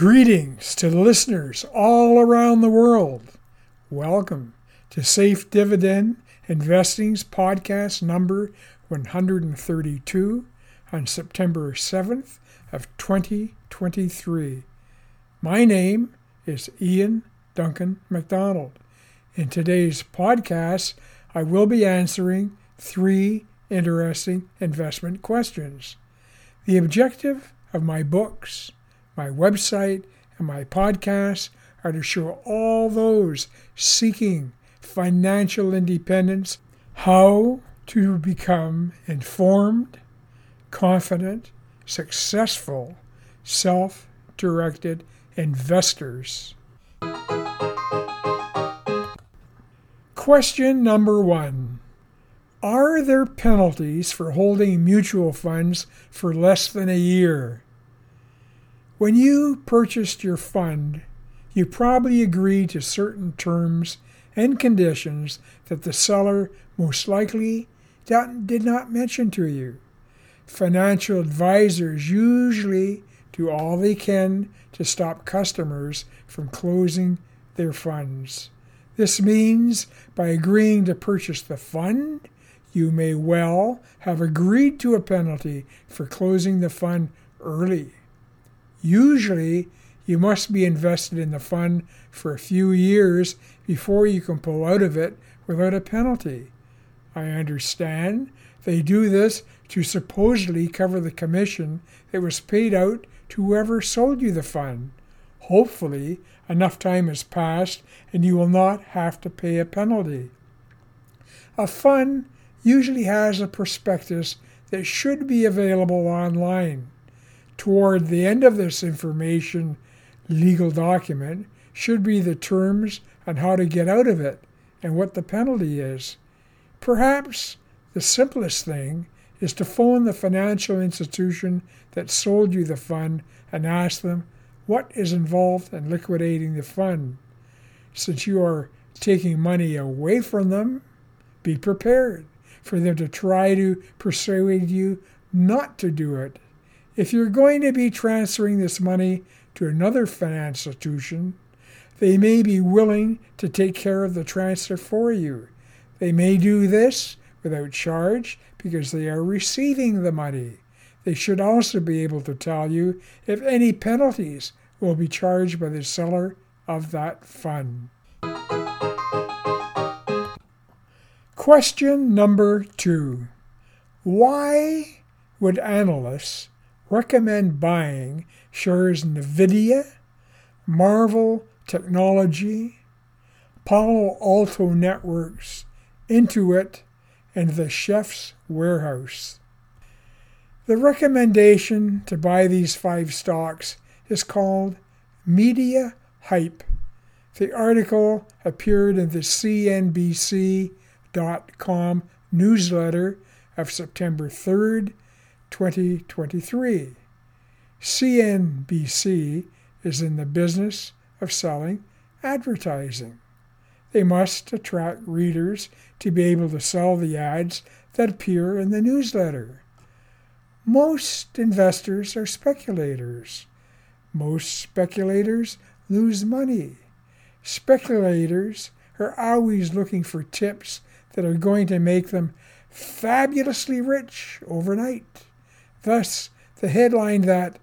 Greetings to listeners all around the world. Welcome to Safe Dividend Investing's podcast number 132 on September 7th of 2023. My name is Ian Duncan MacDonald. In today's podcast, I will be answering three interesting investment questions. The objective of my books my website, and my podcast are to show all those seeking financial independence how to become informed, confident, successful, self directed investors. Question number one Are there penalties for holding mutual funds for less than a year? When you purchased your fund, you probably agreed to certain terms and conditions that the seller most likely did not mention to you. Financial advisors usually do all they can to stop customers from closing their funds. This means by agreeing to purchase the fund, you may well have agreed to a penalty for closing the fund early. Usually, you must be invested in the fund for a few years before you can pull out of it without a penalty. I understand they do this to supposedly cover the commission that was paid out to whoever sold you the fund. Hopefully, enough time has passed and you will not have to pay a penalty. A fund usually has a prospectus that should be available online toward the end of this information legal document should be the terms on how to get out of it and what the penalty is. Perhaps the simplest thing is to phone the financial institution that sold you the fund and ask them what is involved in liquidating the fund. Since you are taking money away from them, be prepared for them to try to persuade you not to do it. If you're going to be transferring this money to another financial institution, they may be willing to take care of the transfer for you. They may do this without charge because they are receiving the money. They should also be able to tell you if any penalties will be charged by the seller of that fund. Question number two Why would analysts recommend buying shares NVIDIA, Marvell Technology, Palo Alto Networks, Intuit, and the Chef's Warehouse. The recommendation to buy these five stocks is called Media Hype. The article appeared in the CNBC.com newsletter of September 3rd, 2023. CNBC is in the business of selling advertising. They must attract readers to be able to sell the ads that appear in the newsletter. Most investors are speculators. Most speculators lose money. Speculators are always looking for tips that are going to make them fabulously rich overnight. Thus, the headline that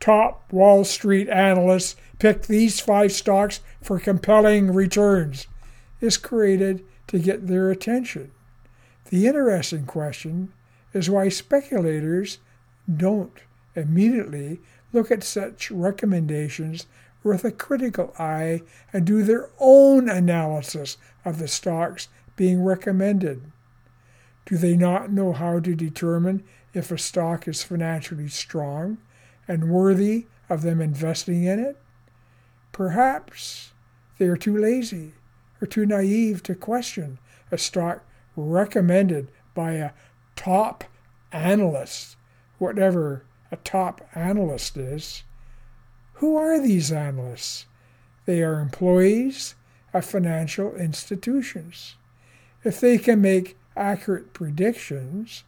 top Wall Street analysts picked these five stocks for compelling returns is created to get their attention. The interesting question is why speculators don't immediately look at such recommendations with a critical eye and do their own analysis of the stocks being recommended. Do they not know how to determine if a stock is financially strong and worthy of them investing in it? Perhaps they are too lazy or too naive to question a stock recommended by a top analyst, whatever a top analyst is. Who are these analysts? They are employees of financial institutions. If they can make accurate predictions,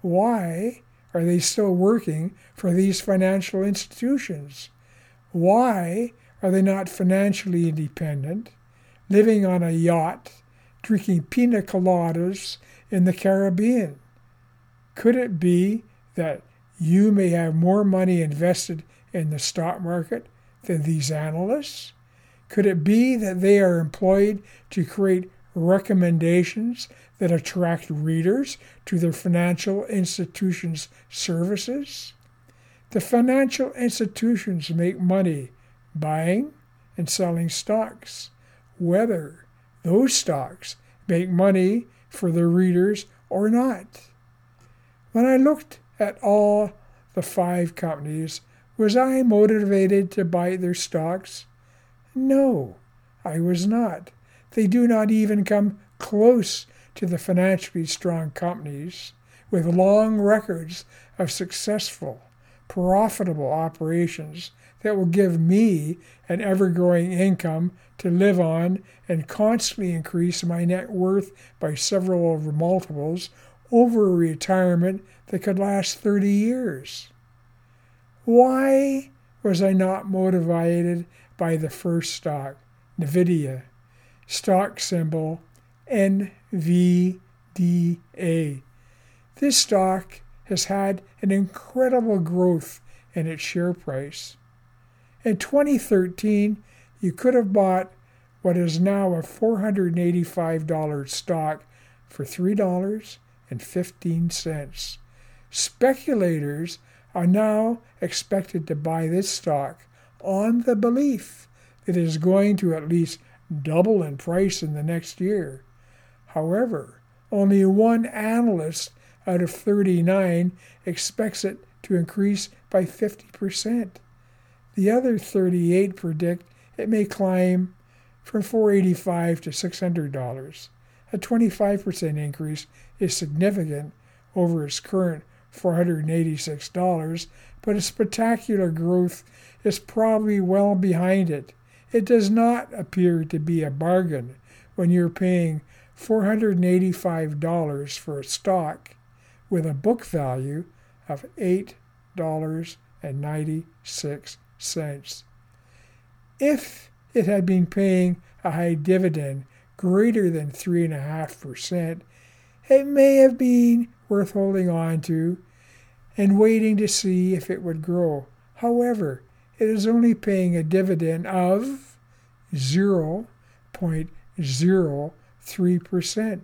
why are they still working for these financial institutions? Why are they not financially independent, living on a yacht, drinking pina coladas in the Caribbean? Could it be that you may have more money invested in the stock market than these analysts? Could it be that they are employed to create recommendations that attract readers to their financial institutions' services? The financial institutions make money buying and selling stocks, whether those stocks make money for their readers or not. When I looked at all the five companies, was I motivated to buy their stocks? No, I was not. They do not even come close to the financially strong companies with long records of successful, profitable operations that will give me an ever growing income to live on and constantly increase my net worth by several multiples over a retirement that could last 30 years. Why was I not motivated by the first stock, NVIDIA, stock symbol NVDA? This stock has had an incredible growth in its share price. In 2013, you could have bought what is now a $485 stock for $3.15. Speculators are now expected to buy this stock on the belief that it is going to at least double in price in the next year. However, only one analyst out of 39 expects it to increase by 50%. The other 38 predict it may climb from 485 to $600. A 25% increase is significant over its current $486, but its spectacular growth is probably well behind it. It does not appear to be a bargain when you're paying $485 for a stock with a book value of $8.96. If it had been paying a high dividend greater than 3.5%, it may have been worth holding on to and waiting to see if it would grow. However, it is only paying a dividend of 0.03%.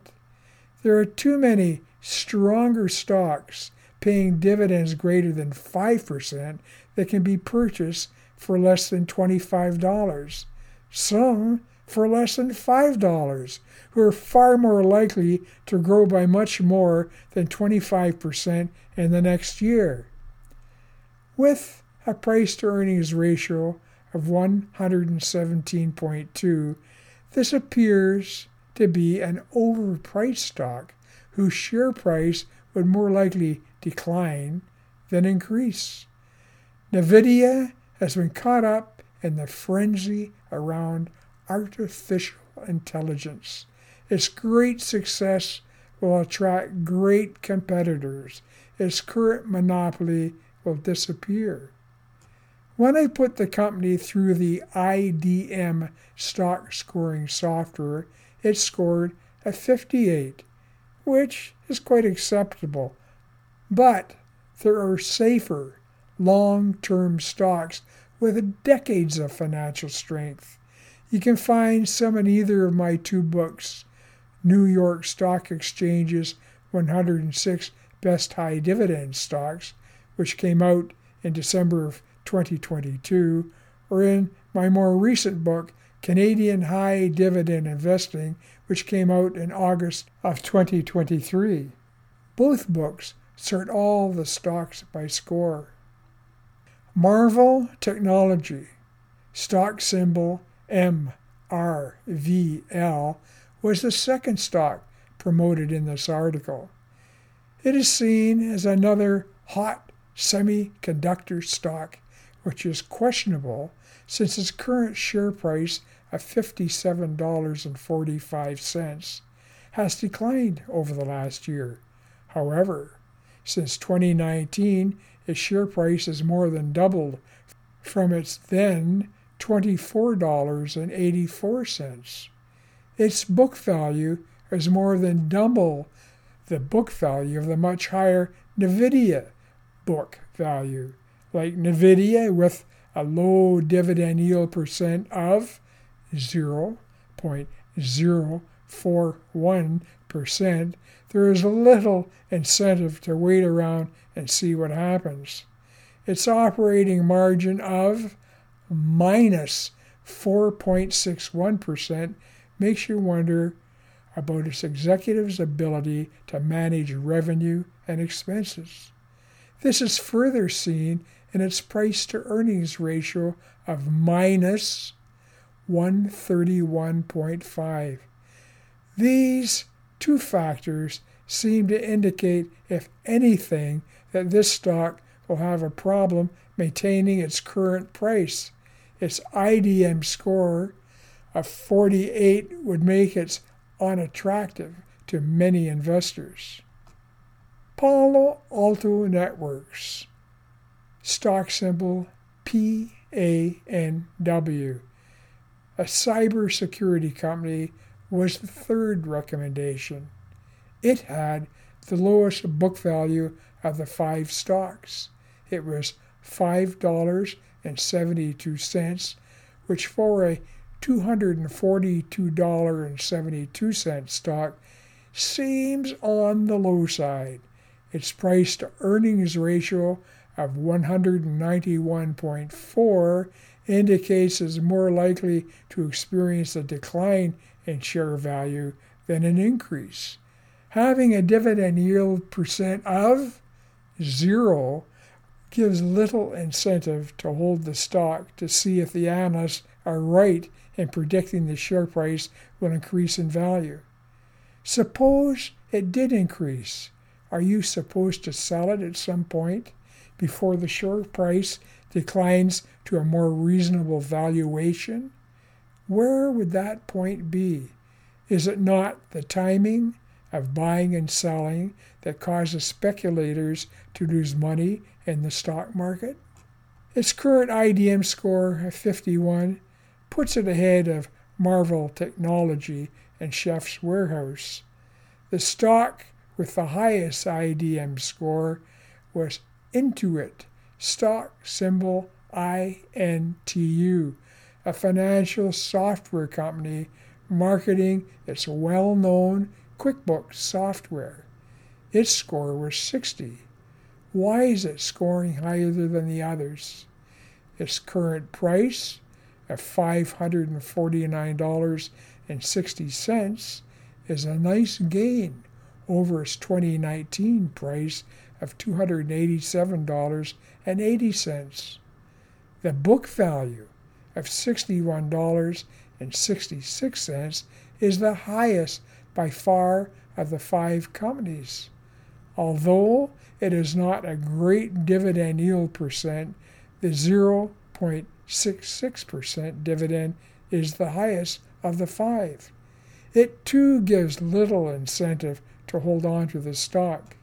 There are too many stronger stocks paying dividends greater than 5% that can be purchased for less than $25. Some for less than $5, who are far more likely to grow by much more than 25% in the next year. With a price to earnings ratio of 117.2, this appears to be an overpriced stock whose share price would more likely decline than increase. NVIDIA has been caught up in the frenzy around artificial intelligence. Its great success will attract great competitors. Its current monopoly will disappear. When I put the company through the IDM stock scoring software, it scored a 58, which is quite acceptable. But there are safer, long term stocks with decades of financial strength. You can find some in either of my two books New York Stock Exchange's 106 Best High Dividend Stocks, which came out in December of 2022, or in my more recent book, Canadian High Dividend Investing, which came out in August of 2023. Both books sort all the stocks by score. Marvell Technology, stock symbol MRVL was the second stock promoted in this article. It is seen as another hot semiconductor stock, which is questionable since its current share price of $57.45 has declined over the last year. However, since 2019, its share price has more than doubled from its then $24.84. Its book value is more than double the book value of the much higher NVIDIA book value, like NVIDIA with a low dividend yield percent of 0.041%, there is little incentive to wait around and see what happens. Its operating margin of minus 4.61% makes you wonder about its executives' ability to manage revenue and expenses. This is further seen in its price to earnings ratio of minus 131.5. These two factors seem to indicate, if anything, that this stock will have a problem maintaining its current price. Its IDM score of 48 would make it unattractive to many investors. Palo Alto Networks, stock symbol PANW, a cybersecurity company, was the third recommendation. It had the lowest book value of the five stocks. It was $5.72, which for a $242.72 stock seems on the low side. Its price to earnings ratio of 191.4 indicates it's more likely to experience a decline in share value than an increase. Having a dividend yield percent of zero gives little incentive to hold the stock to see if the analysts are right in predicting the share price will increase in value. Suppose it did increase. Are you supposed to sell it at some point before the share price declines to a more reasonable valuation? Where would that point be? Is it not the timing of buying and selling that causes speculators to lose money in the stock market? Its current IDM score of 51 puts it ahead of Marvell Technology and Chefs Warehouse. The stock with the highest IDM score was Intuit, stock symbol INTU, a financial software company marketing its well known QuickBooks software. Its score was 60. Why is it scoring higher than the others? Its current price of $549.60 is a nice gain over its 2019 price of $287.80. The book value of $61.66 is the highest by far of the five companies. Although it is not a great dividend yield percent, the 0.66% dividend is the highest of the five. It too gives little incentive to hold on to the stock.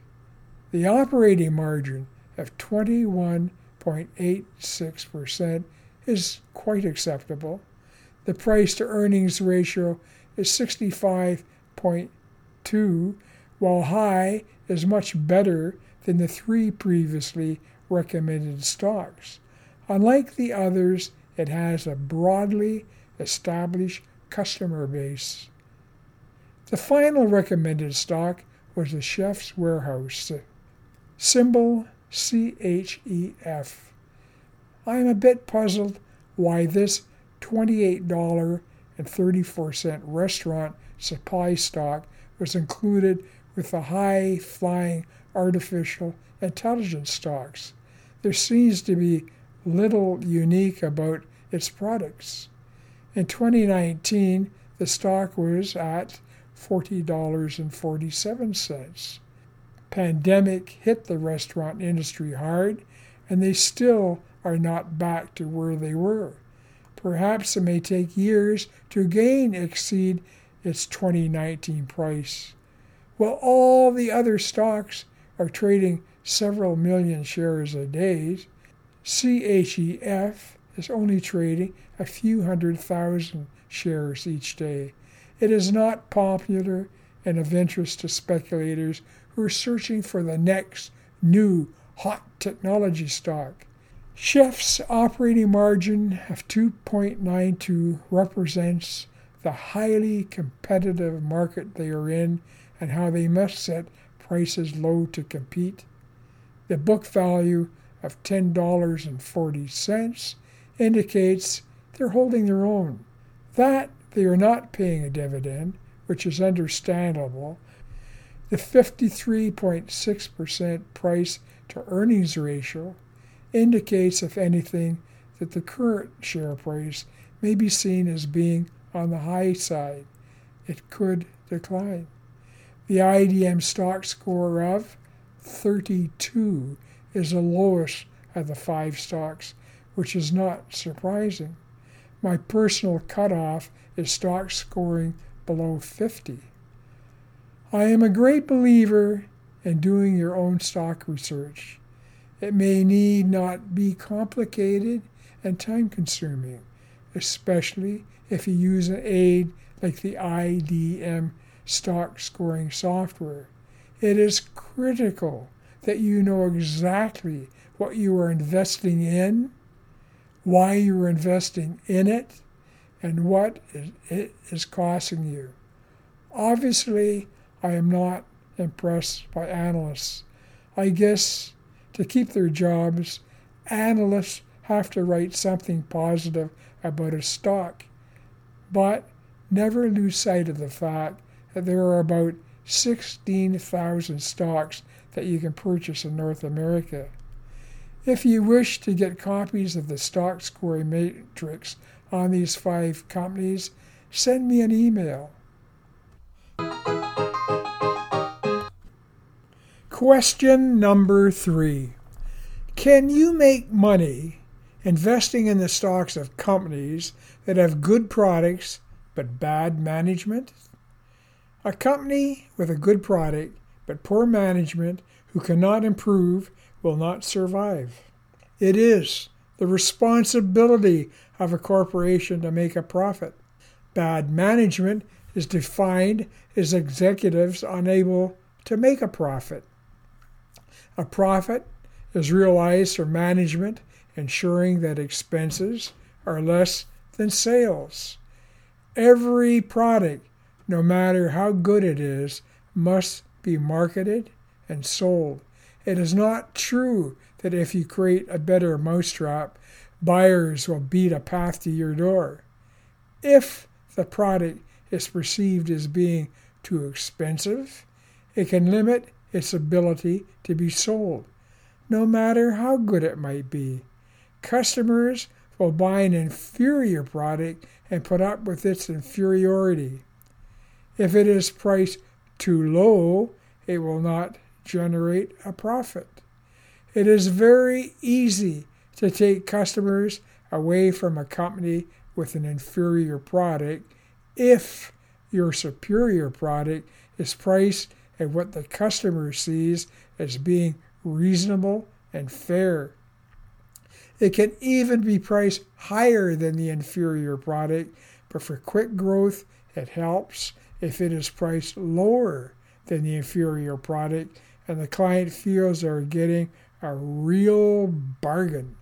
The operating margin of 21.86% is quite acceptable. The price to earnings ratio is 65.2, while high is much better than the three previously recommended stocks. Unlike the others, it has a broadly established customer base. The final recommended stock was the Chef's Warehouse, symbol CHEF. I am a bit puzzled why this $28.34 restaurant supply stock was included with the high flying artificial intelligence stocks. There seems to be little unique about its products. In 2019, the stock was at $40.47. Pandemic hit the restaurant industry hard, and they still are not back to where they were. Perhaps it may take years to again exceed its 2019 price. While all the other stocks are trading several million shares a day, CHEF is only trading a few hundred thousand shares each day. It is not popular and of interest to speculators who are searching for the next new hot technology stock. CHEF's operating margin of 2.92 represents the highly competitive market they are in and how they must set prices low to compete. The book value of $10.40 indicates they're holding their own. That they are not paying a dividend, which is understandable. The 53.6% price to earnings ratio indicates, if anything, that the current share price may be seen as being on the high side. It could decline. The IDM stock score of 32 is the lowest of the five stocks, which is not surprising. My personal cutoff is stock scoring below 50. I am a great believer in doing your own stock research. It may need not be complicated and time consuming, especially if you use an aid like the IDM stock scoring software. It is critical that you know exactly what you are investing in, why you are investing in it, and what it is costing you. Obviously, I am not impressed by analysts. I guess to keep their jobs, analysts have to write something positive about a stock. But never lose sight of the fact that there are about 16,000 stocks that you can purchase in North America. If you wish to get copies of the stock scoring matrix on these five companies, send me an email. Question number three Can you make money investing in the stocks of companies that have good products but bad management? A company with a good product but poor management who cannot improve will not survive. It is the responsibility of a corporation to make a profit. Bad management is defined as executives unable to make a profit. A profit is realized through management, ensuring that expenses are less than sales. Every product, no matter how good it is, must be marketed and sold. It is not true that if you create a better mousetrap, buyers will beat a path to your door. If the product is perceived as being too expensive, it can limit its ability to be sold, no matter how good it might be. Customers will buy an inferior product and put up with its inferiority. If it is priced too low, it will not generate a profit. It is very easy to take customers away from a company with an inferior product if your superior product is priced at what the customer sees as being reasonable and fair. It can even be priced higher than the inferior product, but for quick growth, it helps if it is priced lower than the inferior product and the client feels they're getting a real bargain.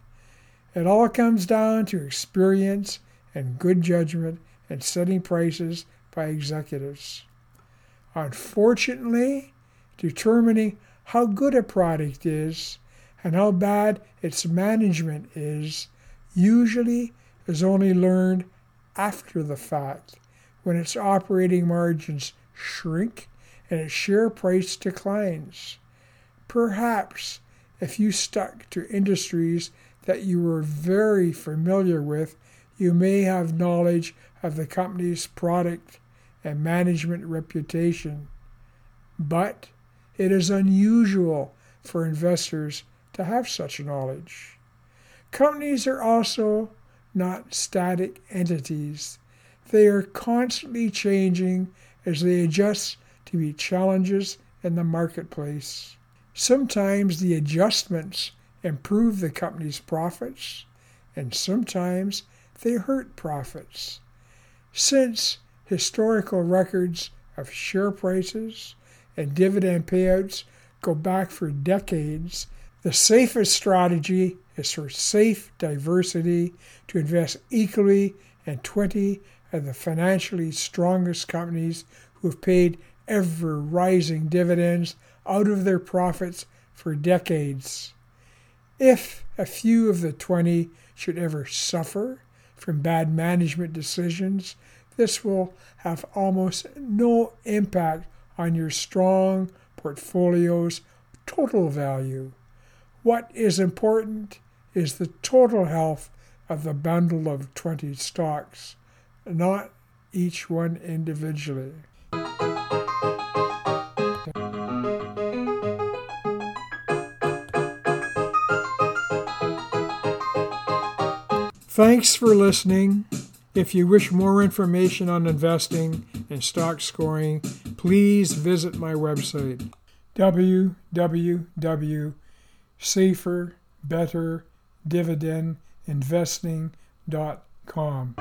It all comes down to experience and good judgment in setting prices by executives. Unfortunately, determining how good a product is and how bad its management is usually is only learned after the fact when its operating margins shrink and its share price declines. Perhaps if you stuck to industries that you were very familiar with, you may have knowledge of the company's product and management reputation. But it is unusual for investors to have such knowledge. Companies are also not static entities. They are constantly changing as they adjust to meet challenges in the marketplace. Sometimes the adjustments improve the company's profits, and sometimes they hurt profits. Since historical records of share prices and dividend payouts go back for decades, the safest strategy is for safe diversity to invest equally in 20 of the financially strongest companies who have paid ever rising dividends out of their profits for decades. If a few of the 20 should ever suffer from bad management decisions, this will have almost no impact on your strong portfolio's total value. What is important is the total health of the bundle of 20 stocks, not each one individually. Thanks for listening. If you wish more information on investing and stock scoring, please visit my website www.saferbetterdividendinvesting.com.